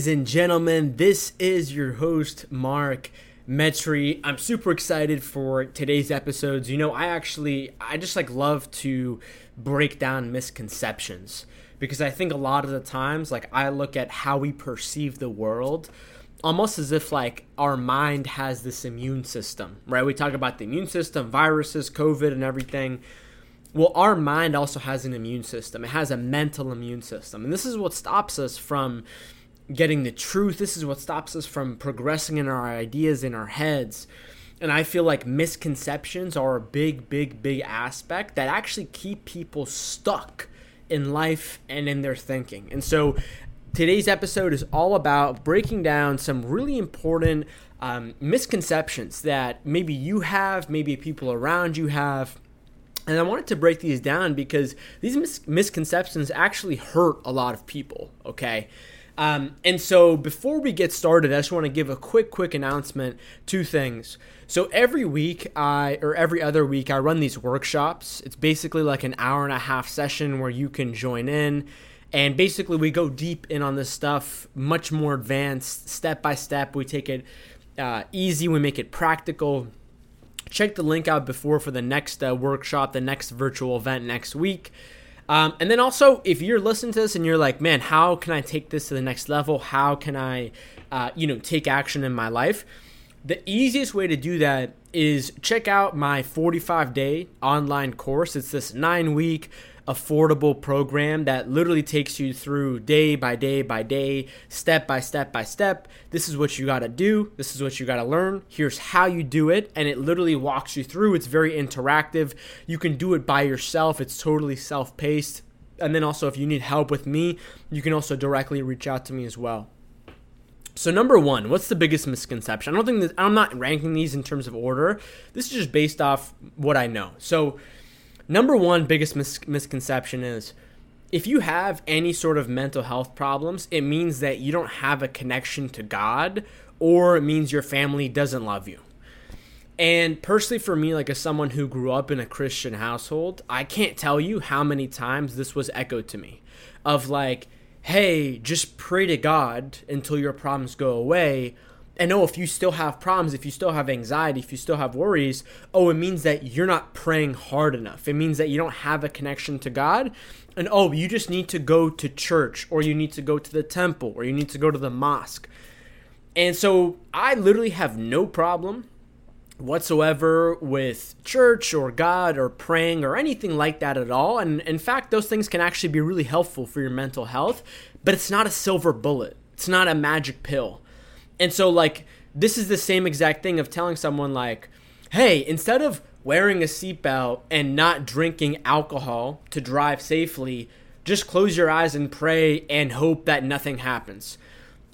Ladies and gentlemen, this is your host, Mark Metry. I'm super excited for today's episodes. You know, I actually, I just like love to break down misconceptions because I think a lot of the times, like, I look at how we perceive the world almost as if like our mind has this immune system, right? We talk about the immune system, viruses, COVID, and everything. Well, our mind also has an immune system. It has a mental immune system. And this is what stops us from getting the truth. This is what stops us from progressing in our ideas in our heads. And I feel like misconceptions are a big, big, big aspect that actually keep people stuck in life and in their thinking. And so today's episode is all about breaking down some really important um, misconceptions that maybe you have, maybe people around you have and I wanted to break these down because these mis- misconceptions actually hurt a lot of people, okay? Um, and so before we get started, I just want to give a quick, quick announcement. Two things. So every week, I or every other week, I run these workshops. It's basically like an hour and a half session where you can join in, and basically we go deep in on this stuff, much more advanced, step by step. We take it uh, easy, we make it practical check the link out before for the next uh, workshop, the next virtual event next week. Um, and then also, if you're listening to this and you're like, man, how can I take this to the next level? How can I, uh, you know, take action in my life? The easiest way to do that is check out my 45 day online course. It's this nine week affordable program that literally takes you through day by day by day, step by step by step. This is what you got to do. This is what you got to learn. Here's how you do it. And it literally walks you through. It's very interactive. You can do it by yourself, it's totally self paced. And then also, if you need help with me, you can also directly reach out to me as well. So number one, what's the biggest misconception? I don't think that I'm not ranking these in terms of order. This is just based off what I know. So number one biggest mis- misconception is if you have any sort of mental health problems, it means that you don't have a connection to God or it means your family doesn't love you. And personally, for me, like as someone who grew up in a Christian household, I can't tell you how many times this was echoed to me of like, hey, just pray to God until your problems go away and oh, if you still have problems, if you still have anxiety, if you still have worries, oh, it means that you're not praying hard enough. It means that you don't have a connection to God. And oh, you just need to go to church or you need to go to the temple or you need to go to the mosque. And so I literally have no problem whatsoever with church or God or praying or anything like that at all. And in fact, those things can actually be really helpful for your mental health, but it's not a silver bullet, it's not a magic pill. And so like this is the same exact thing of telling someone like, "Hey, instead of wearing a seatbelt and not drinking alcohol to drive safely, just close your eyes and pray and hope that nothing happens."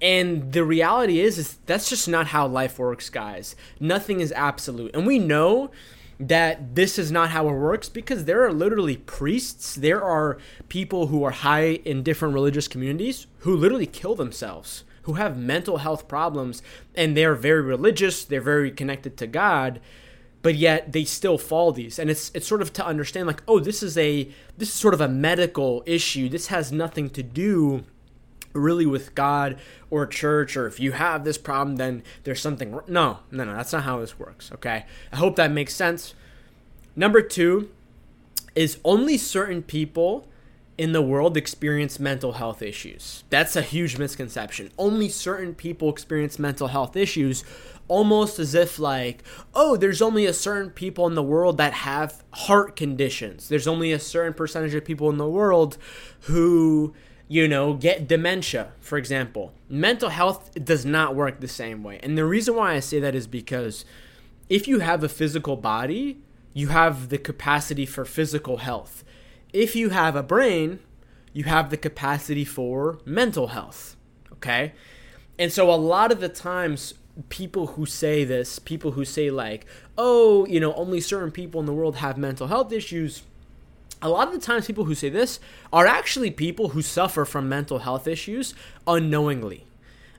And the reality is is that's just not how life works, guys. Nothing is absolute. And we know that this is not how it works because there are literally priests, there are people who are high in different religious communities who literally kill themselves who have mental health problems and they're very religious, they're very connected to God, but yet they still fall these. And it's it's sort of to understand like, oh, this is a this is sort of a medical issue. This has nothing to do really with God or church or if you have this problem then there's something no, no, no, that's not how this works, okay? I hope that makes sense. Number 2 is only certain people in the world experience mental health issues. That's a huge misconception. Only certain people experience mental health issues, almost as if, like, oh, there's only a certain people in the world that have heart conditions. There's only a certain percentage of people in the world who, you know, get dementia, for example. Mental health does not work the same way. And the reason why I say that is because if you have a physical body, you have the capacity for physical health if you have a brain, you have the capacity for mental health. Okay? And so a lot of the times, people who say this, people who say, like, oh, you know, only certain people in the world have mental health issues, a lot of the times people who say this are actually people who suffer from mental health issues unknowingly.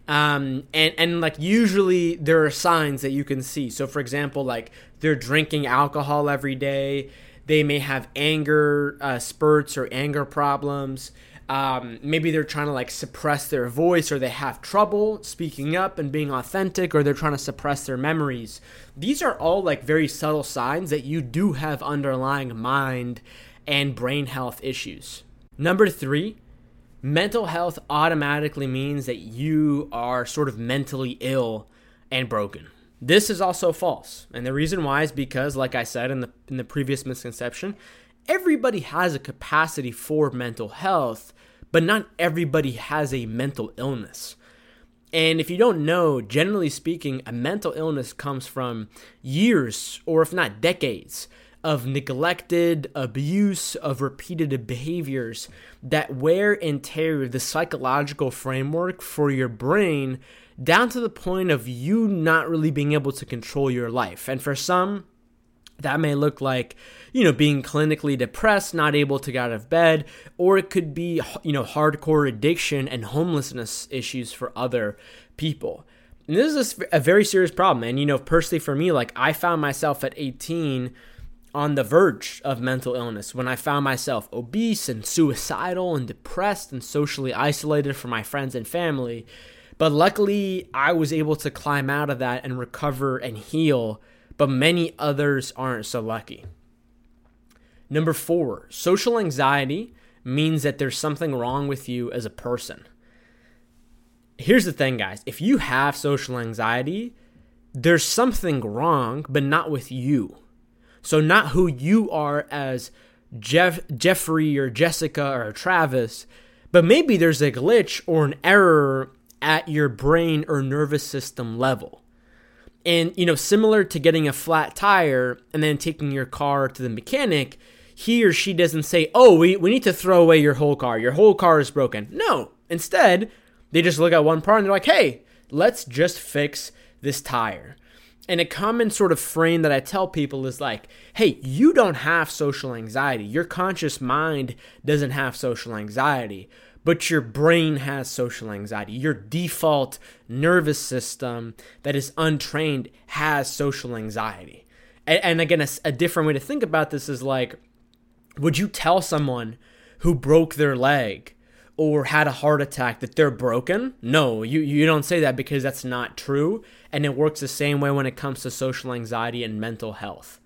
Um, and, and like usually there are signs that you can see. So, for example, like they're drinking alcohol every day, they may have anger uh, spurts or anger problems. Um, maybe they're trying to like suppress their voice or they have trouble speaking up and being authentic or they're trying to suppress their memories. These are all like very subtle signs that you do have underlying mind and brain health issues. Number three, mental health automatically means that you are sort of mentally ill and broken. This is also false. And the reason why is because, like I said in the, in the previous misconception, everybody has a capacity for mental health, but not everybody has a mental illness. And if you don't know, generally speaking, a mental illness comes from years, or if not decades, of neglected abuse, of repeated behaviors that wear and tear the psychological framework for your brain down to the point of you not really being able to control your life. And for some, that may look like, you know, being clinically depressed, not able to get out of bed, or it could be, you know, hardcore addiction and homelessness issues for other people. And this is a very serious problem. And, you know, personally for me, like I found myself at 18 on the verge of mental illness when I found myself obese and suicidal and depressed and socially isolated from my friends and family. But luckily, I was able to climb out of that and recover and heal, but many others aren't so lucky. Number four, social anxiety means that there's something wrong with you as a person. Here's the thing, guys if you have social anxiety, there's something wrong, but not with you so not who you are as Jeff, Jeffrey or Jessica or Travis, but maybe there's a glitch or an error at your brain or nervous system level. And you know, similar to getting a flat tire and then taking your car to the mechanic, he or she doesn't say, "Oh, we, we need to throw away your whole car. Your whole car is broken." No, instead, they just look at one part and they're like, "Hey, let's just fix this tire." And a common sort of frame that I tell people is like, hey, you don't have social anxiety. Your conscious mind doesn't have social anxiety, but your brain has social anxiety. Your default nervous system that is untrained has social anxiety. And, and again, a, a different way to think about this is like, would you tell someone who broke their leg or had a heart attack that they're broken. No, you, you don't say that because that's not true. And it works the same way when it comes to social anxiety and mental health.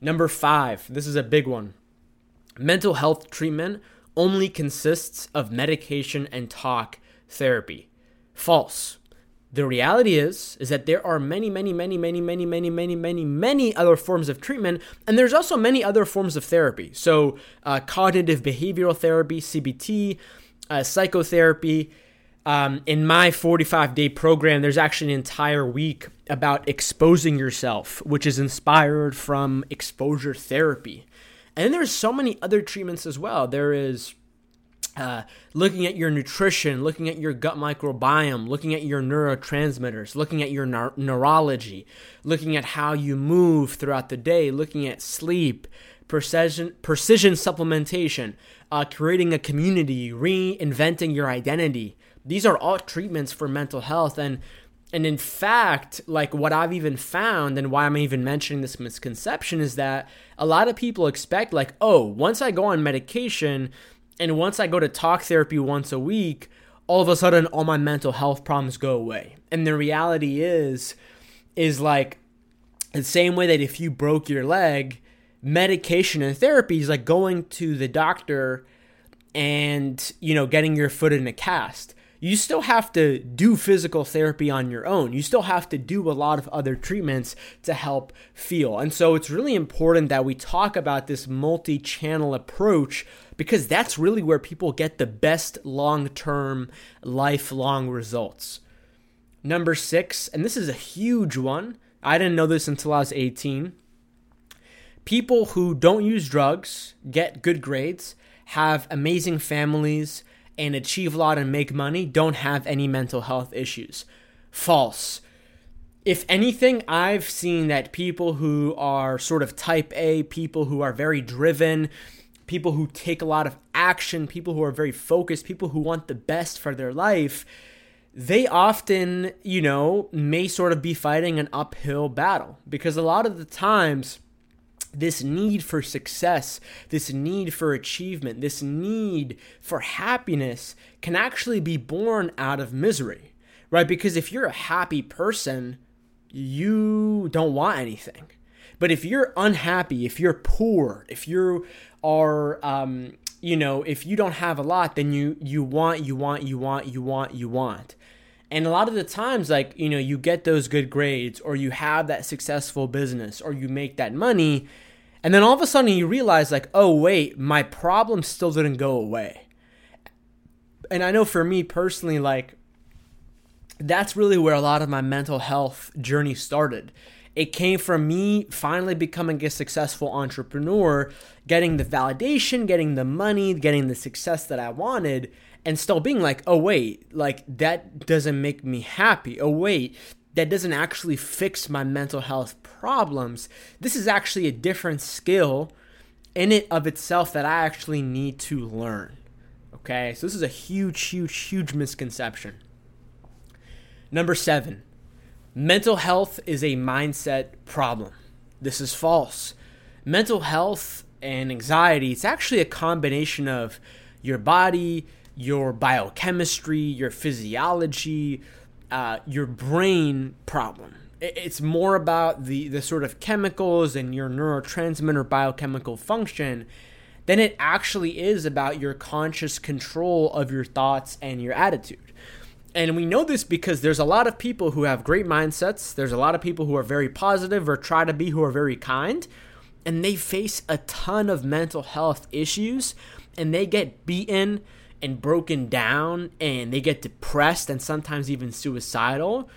Number five, this is a big one. Mental health treatment only consists of medication and talk therapy. False. The reality is is that there are many many many many many many many many many other forms of treatment and there's also many other forms of therapy. So uh, cognitive behavioral therapy, CBT, uh, psychotherapy. Um, in my 45 day program, there's actually an entire week about exposing yourself, which is inspired from exposure therapy. And then there's so many other treatments as well. There is uh, looking at your nutrition, looking at your gut microbiome, looking at your neurotransmitters, looking at your neurology, looking at how you move throughout the day, looking at sleep, precision, precision supplementation, uh, creating a community, reinventing your identity. These are all treatments for mental health. And, and in fact, like what I've even found and why I'm even mentioning this misconception is that a lot of people expect, like, oh, once I go on medication, and once I go to talk therapy once a week, all of a sudden all my mental health problems go away. And the reality is, is like the same way that if you broke your leg, medication and therapy is like going to the doctor and, you know, getting your foot in a cast you still have to do physical therapy on your own. You still have to do a lot of other treatments to help feel. And so it's really important that we talk about this multi channel approach because that's really where people get the best long term, lifelong results. Number six, and this is a huge one. I didn't know this until I was 18. People who don't use drugs, get good grades, have amazing families, and achieve a lot and make money don't have any mental health issues. False. If anything, I've seen that people who are sort of type A, people who are very driven, people who take a lot of action, people who are very focused, people who want the best for their life, they often, you know, may sort of be fighting an uphill battle because a lot of the times this need for success, this need for achievement, this need for happiness can actually be born out of misery, right? Because if you're a happy person, you don't want anything. But if you're unhappy, if you're poor, if you are, um, you know, if you don't have a lot, then you you want, you want, you want, you want, you want. And a lot of the times, like, you know, you get those good grades or you have that successful business or you make that money. And then all of a sudden you realize, like, oh, wait, my problem still didn't go away. And I know for me personally, like, that's really where a lot of my mental health journey started. It came from me finally becoming a successful entrepreneur, getting the validation, getting the money, getting the success that I wanted and still being like, oh, wait, like that doesn't make me happy. Oh, wait, that doesn't actually fix my mental health problems. This is actually a different skill in it of itself that I actually need to learn. Okay, so this is a huge, huge, huge misconception. Number seven, mental health is a mindset problem. This is false. Mental health and anxiety, it's actually a combination of your body, your biochemistry, your physiology, uh, your brain problem. It's more about the, the sort of chemicals and your neurotransmitter biochemical function than it actually is about your conscious control of your thoughts and your attitude. And we know this because there's a lot of people who have great mindsets. There's a lot of people who are very positive or try to be who are very kind. And they face a ton of mental health issues and they get beaten and broken down and they get depressed and sometimes even suicidal.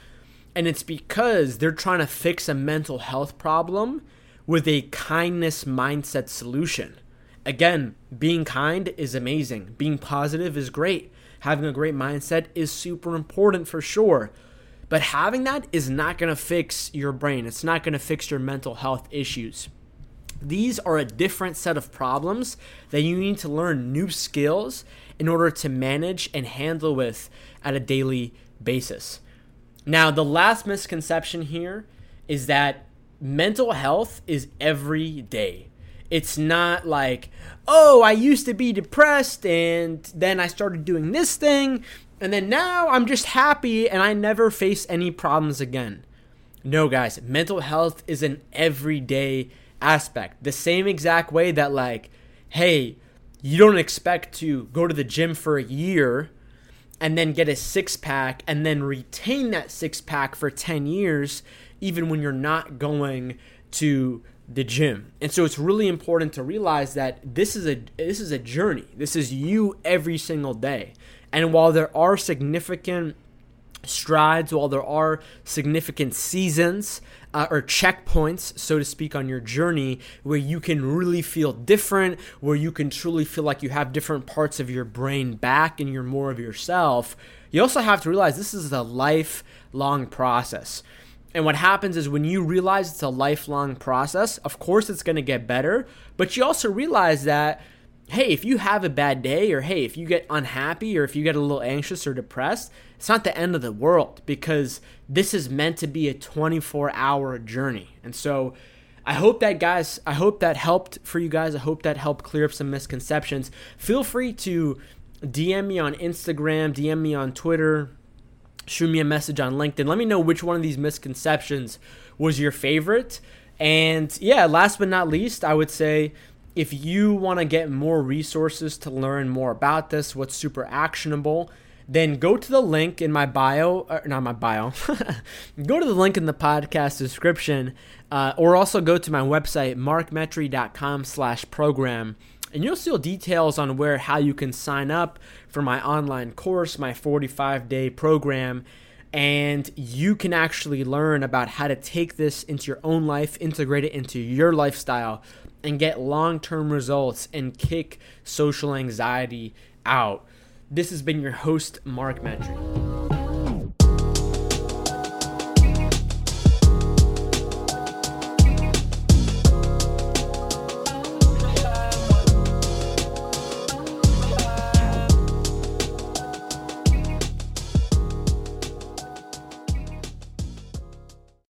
And it's because they're trying to fix a mental health problem with a kindness mindset solution. Again, being kind is amazing. Being positive is great. Having a great mindset is super important for sure. But having that is not going to fix your brain. It's not going to fix your mental health issues. These are a different set of problems that you need to learn new skills in order to manage and handle with at a daily basis. Now, the last misconception here is that mental health is every day. It's not like, oh, I used to be depressed and then I started doing this thing and then now I'm just happy and I never face any problems again. No, guys, mental health is an everyday aspect. The same exact way that, like, hey, you don't expect to go to the gym for a year and then get a six pack and then retain that six pack for 10 years, even when you're not going to the gym. And so it's really important to realize that this is a this is a journey. This is you every single day. And while there are significant strides, while there are significant seasons uh, or checkpoints, so to speak, on your journey where you can really feel different, where you can truly feel like you have different parts of your brain back and you're more of yourself, you also have to realize this is a lifelong process. And what happens is when you realize it's a lifelong process, of course it's going to get better, but you also realize that hey, if you have a bad day, or hey, if you get unhappy, or if you get a little anxious or depressed, it's not the end of the world because this is meant to be a 24 hour journey. And so, I hope that, guys, I hope that helped for you guys. I hope that helped clear up some misconceptions. Feel free to DM me on Instagram, DM me on Twitter, shoot me a message on LinkedIn. Let me know which one of these misconceptions was your favorite. And yeah, last but not least, I would say if you want to get more resources to learn more about this, what's super actionable, then go to the link in my bio, or not my bio, go to the link in the podcast description, uh, or also go to my website, markmetry.com slash program, and you'll see all details on where, how you can sign up for my online course, my 45 day program, and you can actually learn about how to take this into your own life, integrate it into your lifestyle and get long term results and kick social anxiety out. This has been your host, Mark Metry.